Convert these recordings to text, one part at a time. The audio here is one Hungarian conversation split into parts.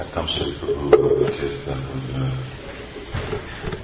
Hát nem szép, hogy kértem, hogy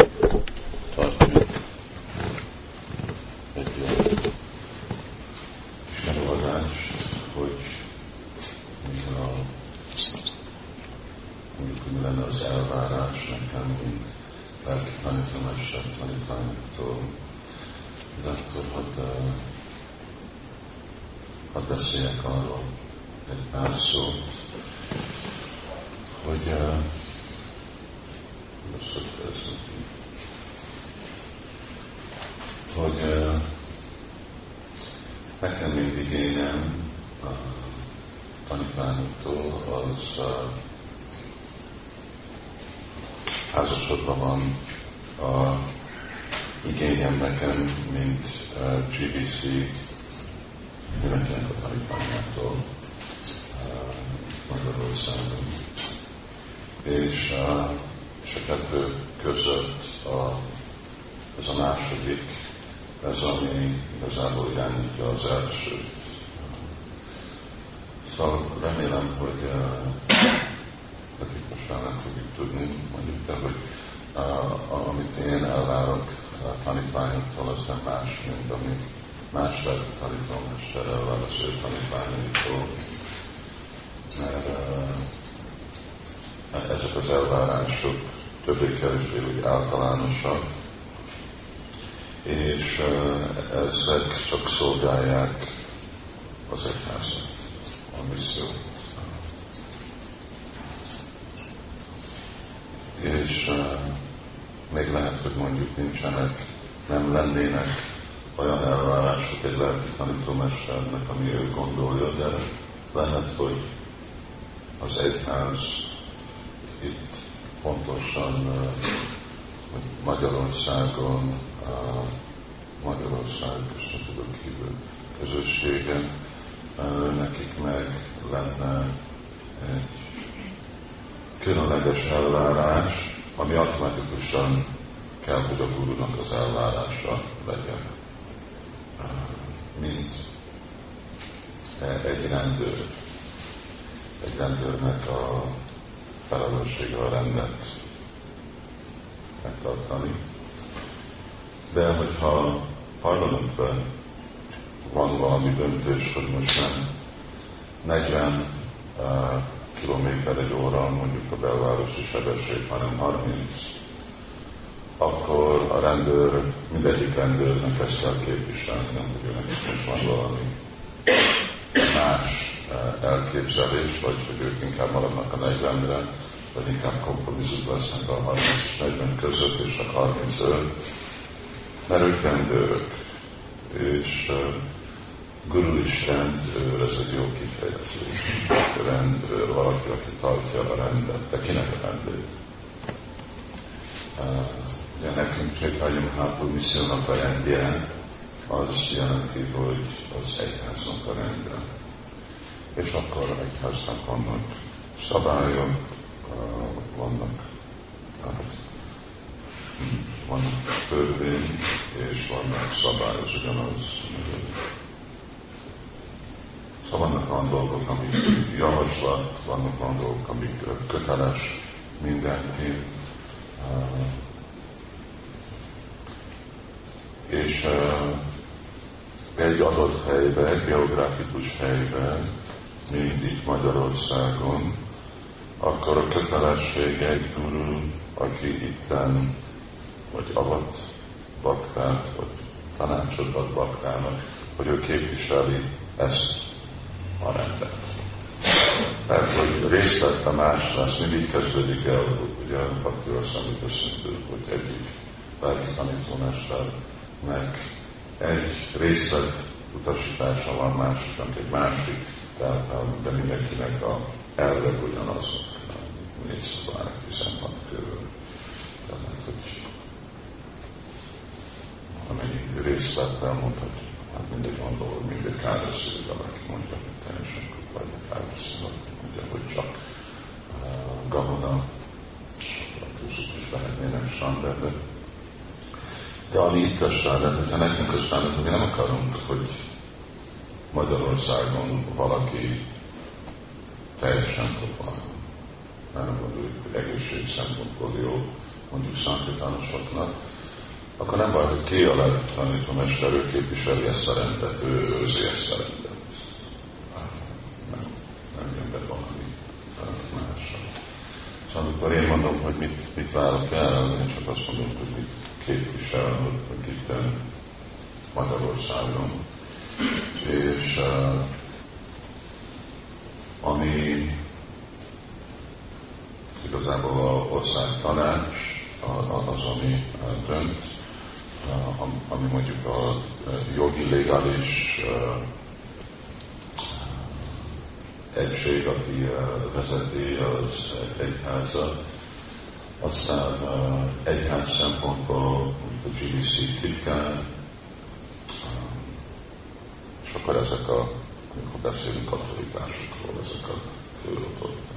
házasodban van a igényem nekem, mint uh, GBC mindenkinek a tanítványától Magyarországon. És, és a kettő között a, ez a második, ez ami igazából irányítja az elsőt. Szóval remélem, hogy akik most már fogjuk tudni, mondjuk, de hogy uh, amit én elvárok a tanítványoktól, az nem más, mint amit más lett a tanítómesterrel, az ő tanítványaitól, mert uh, ezek az elvárások többé-kevésbé úgy általánosak, és uh, ezek csak szolgálják az egyházat, a missziót. És még lehet, hogy mondjuk nincsenek, nem lennének olyan elvárások egy lelki tanítómesternek, ami ő gondolja, de lehet, hogy az egyház itt pontosan Magyarországon, Magyarország és a tudok kívül közössége, nekik meg lenne egy különleges elvárás, ami automatikusan kell, hogy a gurunak az elvárása legyen mint egy rendőr. Egy rendőrnek a felelőssége a rendet megtartani. De hogyha parlamentben van valami döntés, hogy most nem 40 kilométer egy óra mondjuk a belvárosi sebesség, hanem 30 akkor a rendőr, mindegyik rendőrnek ezt kell képviselni, nem hogy őnek most van valami más eh, elképzelés, vagy hogy ők inkább maradnak a 40-re, vagy inkább kompromisszum lesznek a 30 és 40 között, és a 35, mert ők rendőrök. És uh, guru is rendőr, ez egy jó kifejezés. Rendőr, valaki, aki tartja a rendet. De kinek a rendőr? De nekünk Csaitanya Mahaprabhu missziónak a rendje, az jelenti, hogy az egyháznak a rendje. És akkor egyháznak vannak szabályok, vannak, hát, vannak törvény, és vannak szabályok, ugyanaz. Szóval vannak olyan dolgok, amik javaslat, vannak olyan dolgok, amik köteles mindenki és egy adott helyben, geográfikus helyben, mint itt Magyarországon, akkor a kötelesség egy guru, aki itten vagy avat baktát, vagy tanácsot ad baktának, hogy ő képviseli ezt a rendet. Mert hogy részt vette más lesz, mindig kezdődik el, ugye a Bakti amit hogy egyik lelki tanítómester meg egy részlet utasítása van másiknak, egy másik de, de mindenkinek a elvek ugyanazok, négy szobák, 16 körül. Tehát, hogy amennyi részt vettem, mondhatjuk, hát mindegy van dolog, mindegy károszél, valaki mondja, hogy teljesen vagy károszél, valaki mondja, hogy csak uh, gabona, túlzott is lehetné nem standard, de, de itt a standard, hogyha nekünk a standard, mi nem akarunk, hogy Magyarországon valaki teljesen kopál. Nem gondoljuk, hogy egészség szempontból jó, mondjuk szankritánosoknak, akkor nem baj, hogy ki a legtanítómester, ő képviseli ezt a rendet, ő őrzi ezt a rendet. Nem, nem jön be valami mással. Szóval amikor én mondom, hogy mit, mit várok el, én csak azt mondom, hogy mit képvisel, hogy itt Magyarországon. És uh, ami igazából a ország tanács, az, ami dönt, ami mondjuk a jogi legális egység, aki vezeti az egyházat, aztán egyház szempontból a GBC titkán, és akkor ezek a, amikor beszélünk autoritásokról, ezek a fő autoritások.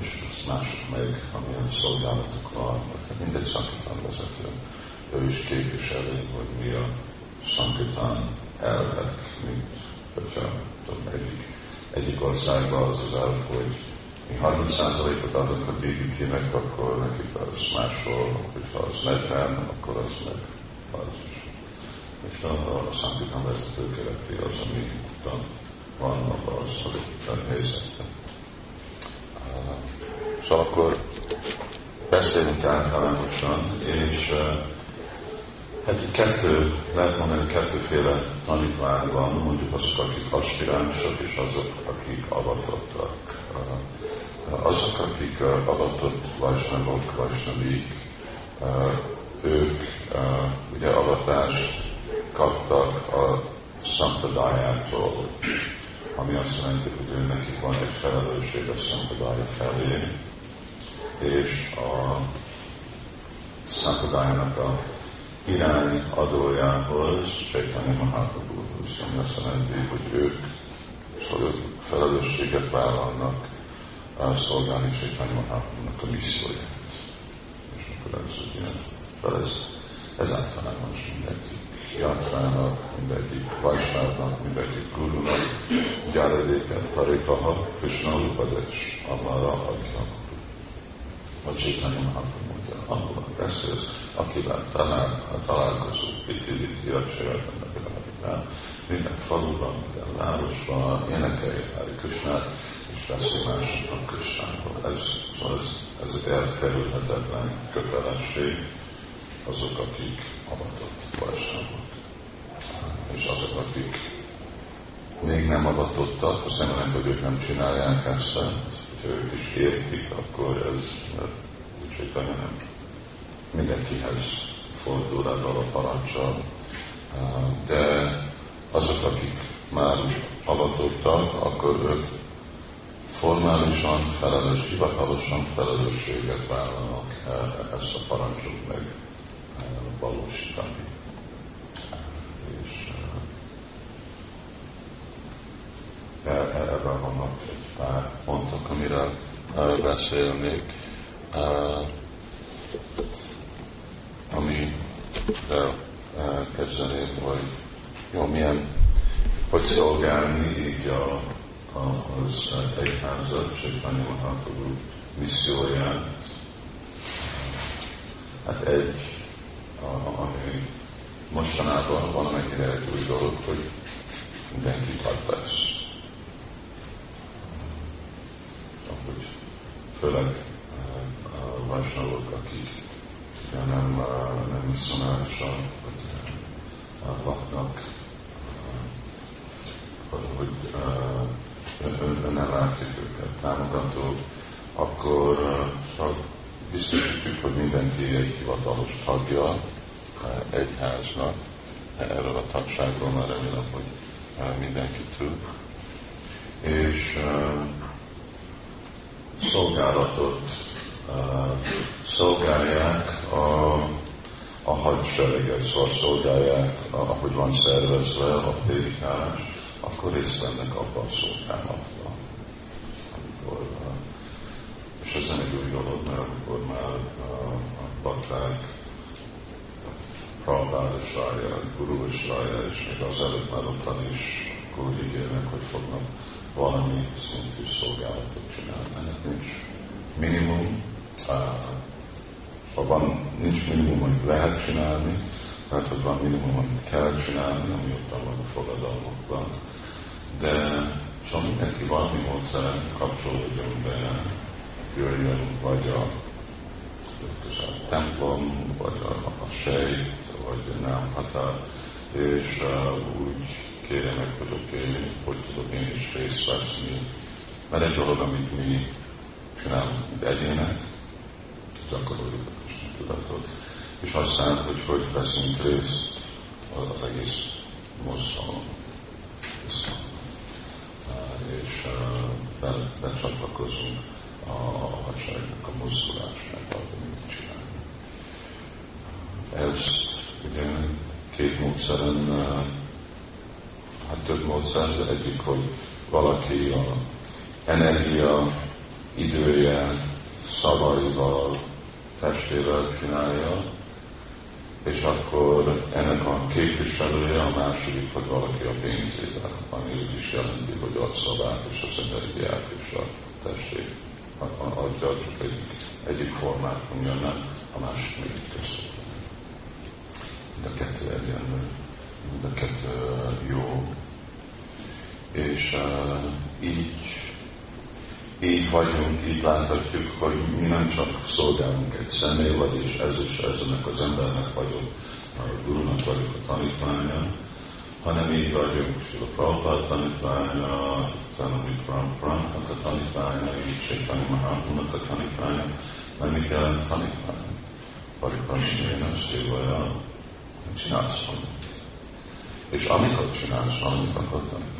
És az mások meg, amilyen szolgálatok van, mindegy szakítán vezető ő is képviseli, hogy mi a Sankitán elvek, mint hogyha tudom, egyik, egyik országban az az elv, hogy mi 30%-ot adunk a BBT-nek, akkor nekik az máshol, hogyha az 40, akkor az meg az is. És a, a Sankitán vezető követi az, ami van az adott helyzetben. Szóval akkor beszélünk általánosan, és Hát itt kettő, lehet mondani, kettőféle tanítvány van, mondjuk azok, akik aspiránsok, és azok, akik avatottak. Azok, akik avatott vajsnagok, vajsnavik, ők ugye avatást kaptak a szampradájától, ami azt jelenti, hogy ő van egy felelősség a szampradája felé, és a szampradájának a irány adójához, Csaitanya Mahaprabhuhoz, ami azt jelenti, hogy ők felelősséget vállalnak szolgálni Csaitanya Mahaprabhunak a misszióját. És akkor ez ugye, fel ez, ez általában is mindenki játrának, mindegyik vajsnávnak, mindegyik gurunak, gyáradéket, tarikaha, Krishna Upadesh, Amara, Adhya, vagy Csaitanya Mahaprabhu angolul beszélsz, akivel talál, ha találkozunk, piti-viti, acsajatban, minden faluban, minden városban, énekelje Hári Krisnát, és beszél másoknak Krisnáról. Ez, szóval ez, ez elkerülhetetlen kötelesség azok, akik avatott vajsnávok. És azok, akik még nem avatottak, azt nem jelenti, hogy ők nem csinálják ezt, hogy ők is értik, akkor ez, mert nem mindenkihez fordul ezzel a parancsal. De azok, akik már avatottak, akkor ők formálisan felelős, hivatalosan felelősséget vállalnak ezt a parancsot meg valósítani. És e, e, ebben vannak egy pár pontok, amire beszélnék ami kezdeném, hogy jó, milyen, hogy szolgálni így a, a, az egyházat, Csaitanya Mahaprabhu misszióját. Hát egy, a, ami mostanában van mennyire egy új dolog, hogy mindenki lesz. Hogy főleg a vajsnavok, akik nem, nem misszionárisan laknak, hogy nem látjuk őket, támogató, akkor biztosítjuk, hogy mindenki egy hivatalos tagja egyháznak. Erről a tagságról már remélem, hogy mindenki tud. és szolgálatot szolgálják a, a hadsereget, szóval szolgálják, ahogy van szervezve a prédikálás, akkor részt vennek abban a szolgálatban. Amikor, és ez nem egy új dolog, mert amikor már a bakták Prabhupád is várja, Guru várja, és még az előtt már ottan is akkor ígérnek, hogy fognak valami szintű szolgálatot csinálni. Ennek nincs minimum, ha van, nincs minimum, amit lehet csinálni, tehát hogy van minimum, amit kell csinálni, ami ott van a fogadalmakban. De szóval mindenki valami módszeren kapcsolódjon be, jöjjön, vagy a a templom, vagy a, a sejt, vagy nem határ, és uh, úgy kérje meg, hogy oké, okay, hogy tudok én is részt veszni. Mert egy dolog, amit mi csinálunk, egyének, gyakoroljuk a Krishna tudatot, és aztán, hogy hogy veszünk részt az egész mozgalom. És becsatlakozunk a, hadseregnek a mozdulásába, hogy mit csinálni. Ez ugye két módszeren, hát több módszer, de egyik, hogy valaki a energia, idője, szavaival, testével csinálja, és akkor ennek a képviselője, a második, hogy valaki a pénzével, ami úgy is jelenti, hogy ad szavát és az energiát és a testét adja, csak egyik, egyik formátumja nem, a másik még között mind a kettő egyenlő, mind a kettő jó. És uh, így, így vagyunk, így láthatjuk, hogy mi nem csak szolgálunk egy személy, vagyis ez is ezenek az embernek vagyok, a gurunak vagyok a tanítványa, hanem így vagyunk, a Prabhupád tanítványa, Tanamit Pramnak a tanítványa, így Chaitanya Mahaprabhunak a tanítványa, mert mit jelent tanítvány? Paripasnéna, Szévaja, csinálsz valamit. És amikor csinálsz valamit, akkor tanítani.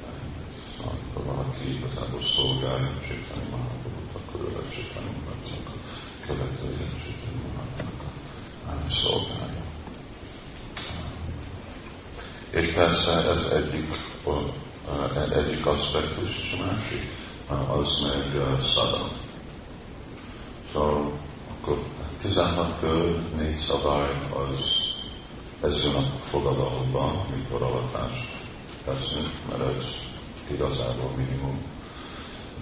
Valaki igazából szolgálja, Csétani Mahaprabhut, akkor ő lesz Csétani Mahaprabhut, a követője Csétani Mahaprabhut. És persze ez egyik, egyik aspektus, és a másik, az meg szadam. Szóval akkor 16 kör, négy szabály, az ez a fogadalomban, mikor avatást teszünk, mert ez igazából minimum.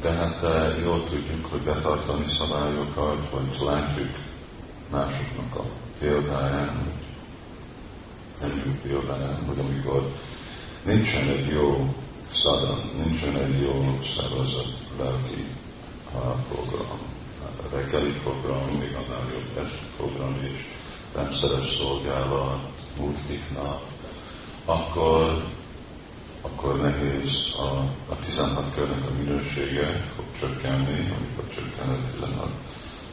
De hát eh, jól tudjuk, hogy betartani szabályokat, vagy látjuk másoknak a példáján, hogy nem jó példáján, hogy amikor nincsen egy jó szadan, nincsen egy jó szervezet lelki program, a reggeli program, még annál jobb esti program is, rendszeres szolgálat, multiknak, akkor, akkor nehéz a, a 16 körnek a minősége fog csökkenni, amikor csökken a 16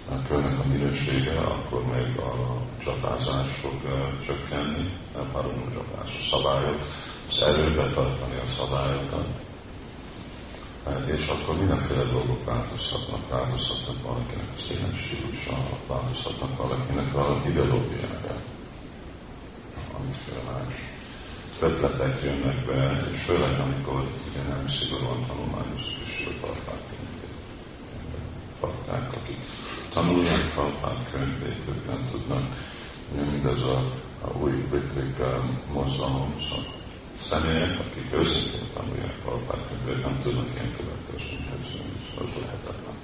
a körnek a minősége, akkor még a csapázás fog uh, csökkenni, a csapás, a szabályok, az erőbe tartani a szabályokat, és akkor mindenféle dolgok változhatnak, változhatnak valakinek az életstílusa, változhatnak valakinek a ideológiája amiféle más ötletek jönnek be, és főleg amikor ugye nem szigorúan tanulmányozott és tartják. Tartják, akik tanulják Prabhupád könyvét, ők nem tudnak, mindez a, a új britlik mozgalom, szóval személyek, akik őszintén tanulják Prabhupád könyvét, nem tudnak ilyen következményhez jönni, az lehetetlen.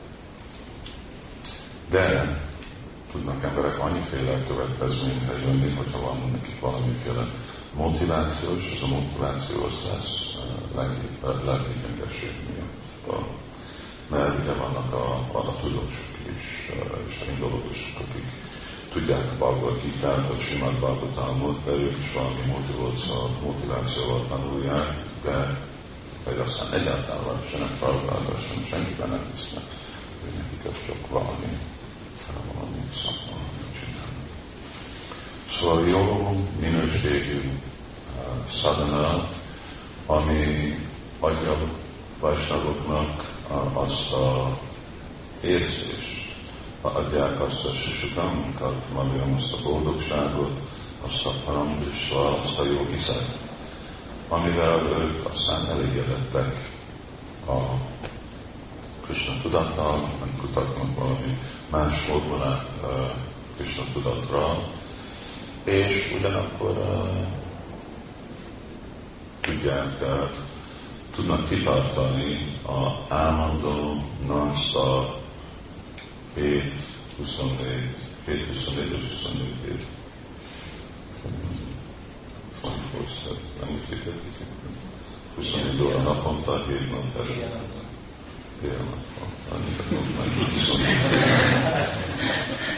De tudnak emberek annyiféle következményre jönni, hogyha van nekik valamiféle motiváció, és a motiváció az lesz lelki gyöngeség miatt. Mert ugye vannak a, a tudósok is, eh, és a indológusok, akik tudják a Bhagavad gita vagy Simad Bhagavatamot, de ők is valami motivációval tanulják, de vagy aztán egyáltalán van, se nem Prabhupádra, sem senkiben nem hisznek, hogy nekik ez csak valami valami szakma. Szóval jó minőségű uh, szadana, ami adja vajsnagoknak azt a érzést, adják azt a sisukamunkat, magam azt a boldogságot, azt a paramdrisva, azt a jó hiszet, amivel ők aztán elégedettek a Krishna tudattal, nem kutatnak valami más formulát uh, Krishna tudatra, és ugyanakkor uh, tudják, uh, tudnak kitartani a állandó, non-stop 7, 24, 7, 24 és 24 hét. Nem is 24 óra naponta, 7 nap előtt.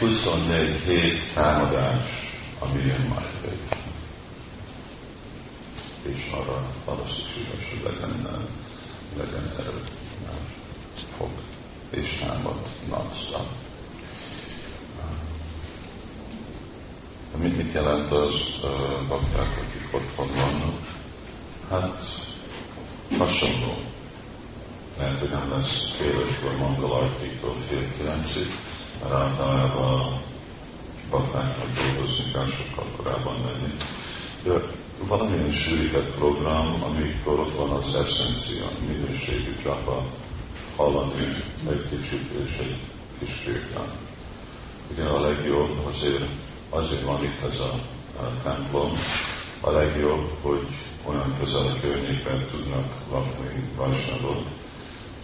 24 hét támadás, ami jön majd végig. És arra, arra szükséges, hogy legyen, legyen erő, fog és támad non-stop. Mit, mit jelent az bakták, akik otthon vannak? Hát hasonló lehet, hogy nem lesz fél ötkor mangalartitól fél kilencig, mert általában a baktáknak dolgozni kell sokkal korábban menni. De valamilyen sűrített program, amikor ott van az eszencia, minőségű csapa, hallani egy kicsit és egy kis kirtán. Ugye a legjobb azért, azért van itt ez a, a templom, a legjobb, hogy olyan közel a környéken tudnak lakni vajsnagok,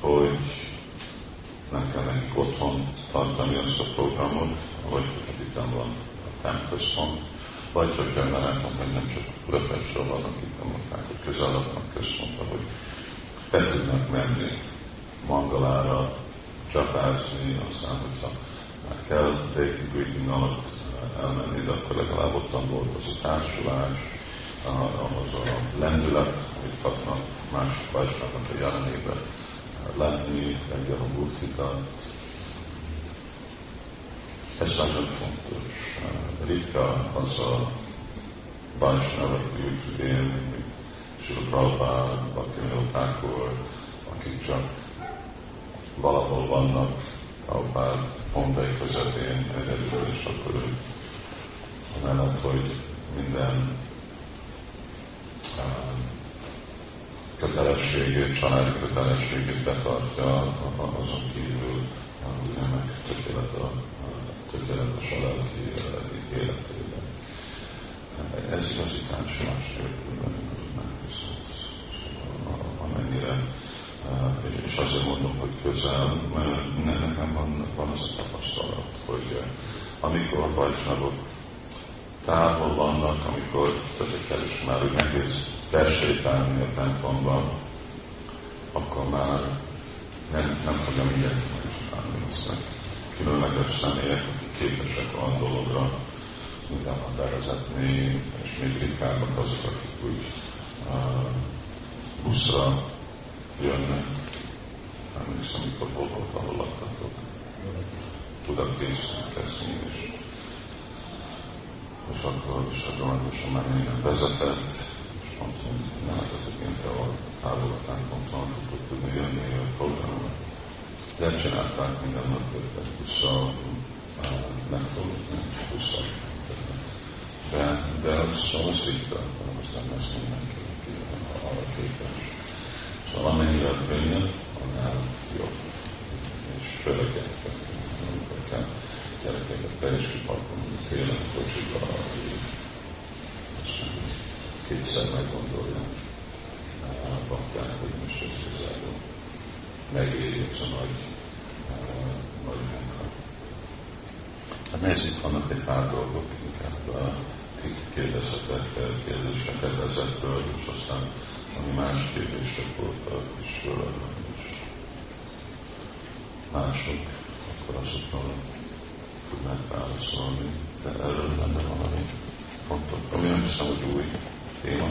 hogy nem kell nekik otthon tartani azt a programot, vagy hogy itt van a tempközpont, vagy hogy látom, hogy nem csak Budapestről vannak itt, mondták, hogy közel laknak központra, hogy be tudnak menni Mangalára, csapázni, aztán, hogyha már kell Reiki Greeting alatt elmenni, de akkor legalább ottan volt az a társulás, ahhoz a lendület, hogy kapnak más bajsnak a jelenében látni engem a murtikat. Ez nagyon fontos. Ritka az a élni, mint Sila Prabhupád, Bhaktivinoda Thakur, akik csak valahol vannak, Prabhupád Bombay közepén egyedül, és akkor ő amellett, hogy minden kötelességét, családi kötelességét betartja, azon kívül ugye meg tökélet a, tökéletes a lelki életében. Ez igazi társulás nélkül amennyire és azért mondom, hogy közel, mert nekem van, van az a tapasztalat, hogy amikor vajsnagok távol vannak, amikor többek már úgy nehéz besétálni a templomban, akkor már nem, nem fogja mindenki megcsinálni ezt. Különleges személyek, akik képesek a dologra, mindenhol bevezetni, és még ritkábbak azok, akik úgy uh, buszra jönnek. Emlékszem, mikor volt, ahol laktatok. Is. És akkor, akkor már minden vezetett, mondtam, nem lehetett én te a távol a templomtól, tudtok tudni jönni a programra. De csinálták minden nap jöttek vissza, nem vissza. De, de szóval ritka, az nem lesz mindenki, aki arra képes. Szóval amennyire könnyebb, annál jobb. És főleg gyerekek, amikor kell gyerekeket be is kipakolni, tényleg kocsiba, kétszer meggondolja a bakták, hogy most ez igazából megéri ez a nagy, nagy munka. Hát nézzük, vannak egy pár dolgok, inkább kérdezhetek kérdéseket ezekről, és aztán ami más kérdések voltak, és főleg is mások, akkor azokról tudnák válaszolni. De erről lenne valami fontos, ami nem hiszem, hogy új téma.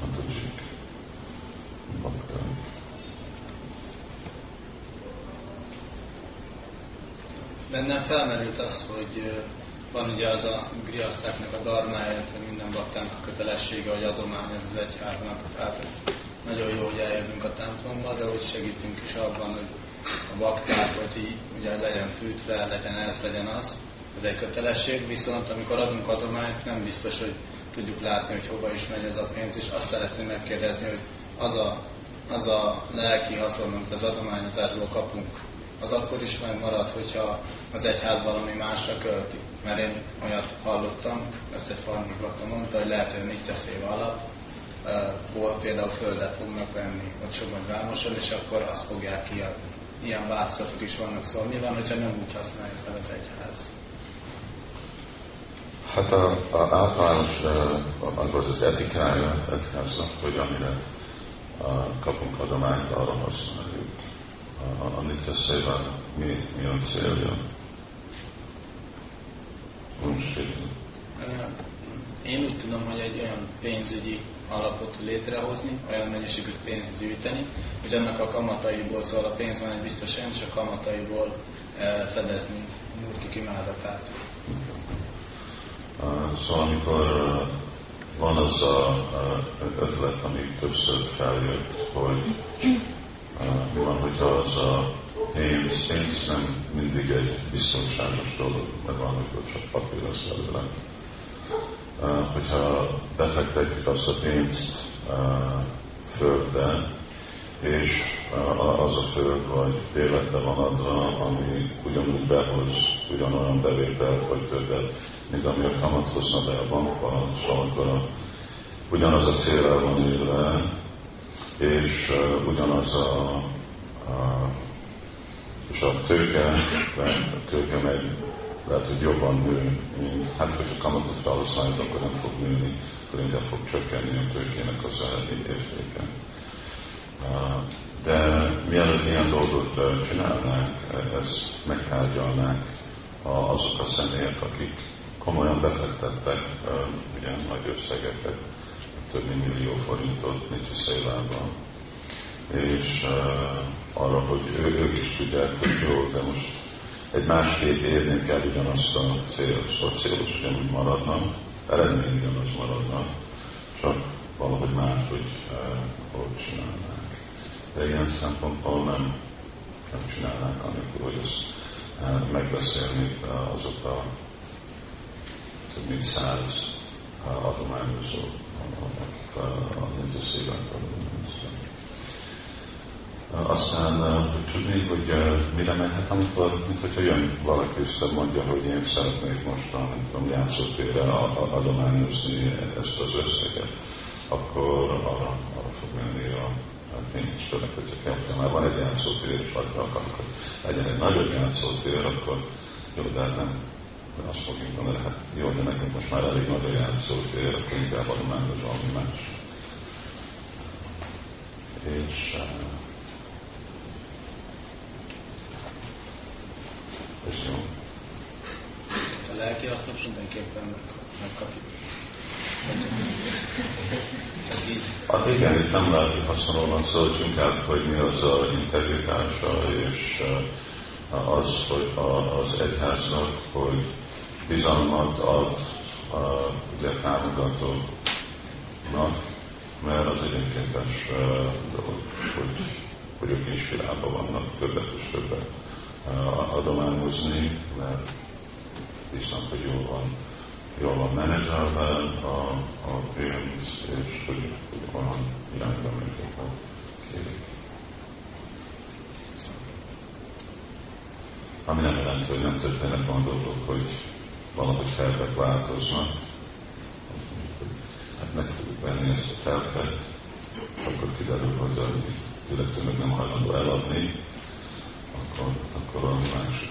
Mataji, bakták. Bennem felmerült az, hogy van ugye az a griasztáknak a darmája, minden baktának a kötelessége, hogy adományoz az egyháznak. Tehát nagyon jó, hogy eljövünk a templomba, de hogy segítünk is abban, hogy a bakták, hogy így ugye legyen fűtve, legyen ez, legyen az. Ez egy kötelesség, viszont amikor adunk adományt, nem biztos, hogy tudjuk látni, hogy hova is megy ez a pénz, és azt szeretném megkérdezni, hogy az a, az a lelki haszon, amit az adományozásból kapunk, az akkor is megmarad, hogyha az egyház valami másra költi. Mert én olyat hallottam, ezt egy farmos mondta, hogy lehet, hogy a Nitya Széva alap, hol például földet fognak venni ott Somogy Vámoson, és akkor azt fogják kiadni. Ilyen változatok is vannak, szóval mi van, hogyha nem úgy használja fel az egyház? Hát a, a általános, az az etikája egyháznak, hogy amire kapunk adományt, arra használjuk. A, a Nitya Széva mi, mi a célja? Én úgy tudom, hogy egy olyan pénzügyi alapot létrehozni, olyan mennyiségű pénzt gyűjteni, hogy annak a kamataiból, szóval a pénz van egy biztosan, és a kamataiból fedezni Murti kimádatát. Szóval amikor van az a ötlet, ami többször feljött, hogy mi van, hogyha az a pénz, pénz nem mindig egy biztonságos dolog, mert van, amikor csak papír lesz belőle. Hogyha befektetjük azt a pénzt földbe, és az a föld vagy tévedbe van adva, ami ugyanúgy behoz ugyanolyan bevételt, vagy többet, mint ami a kamat hozna be a szóval akkor a, ugyanaz a célra van írva, és uh, ugyanaz a, a és a tőke, a tőke meg lehet, hogy jobban nő, mint, hát hogyha kamatot felhasználjuk, akkor nem fog nőni, akkor inkább fog csökkenni a tőkének az értéke. De mielőtt ilyen dolgot csinálnánk, ezt megtárgyalnánk azok a személyek, akik komolyan befektettek ugye nagy összegeket, több mint millió forintot nincs Szélában, és arra, hogy ő, ők is tudják, hogy jó, de most egy másképp érnék el ugyanazt a célt, szóval célos ugyanúgy maradnak, eredmény ugyanaz maradnak, csak valahogy uh, hogy csinálnák. De ilyen szempontból nem, nem csinálnák, amikor hogy ezt megbeszélni uh, azok a több mint száz adományozó, akik a tanulnak. Aztán, hogy tudni, hogy mire mehet, amikor, mint hogyha jön valaki össze, mondja, hogy én szeretnék most a, nem tudom, játszótérre adományozni ezt az összeget, akkor arra, arra fog menni a, pénz, főleg, hogyha kell, már van egy játszótér, és vagy akkor legyen egy nagyobb játszótér, akkor jó, de hát nem azt fogjuk mondani, hát jó, de nekünk most már elég nagy a játszótér, akkor inkább adományozom valami más. És uh, Köszönöm. A lelki azt mindenképpen megkapjuk. Hát igen, itt nem lelki haszonról van szó, hogy inkább, hogy mi az a integritása, és eh, az, hogy az egyháznak, hogy bizalmat ad a ugye, támogatóknak, mert az egy dolog, hogy, hogy ők inspirálva vannak többet és többet adományozni, mert viszont, hogy jól van, jól van menedzselve a, a pénz, és hogy, olyan irányba minket kérik. Ami nem jelenti, hogy nem történnek olyan dolgok, hogy valahogy tervek változnak, hát meg fogjuk venni ezt a tervet, akkor kiderül, hogy a illetőnek nem hajlandó eladni, akkor, akkor a másik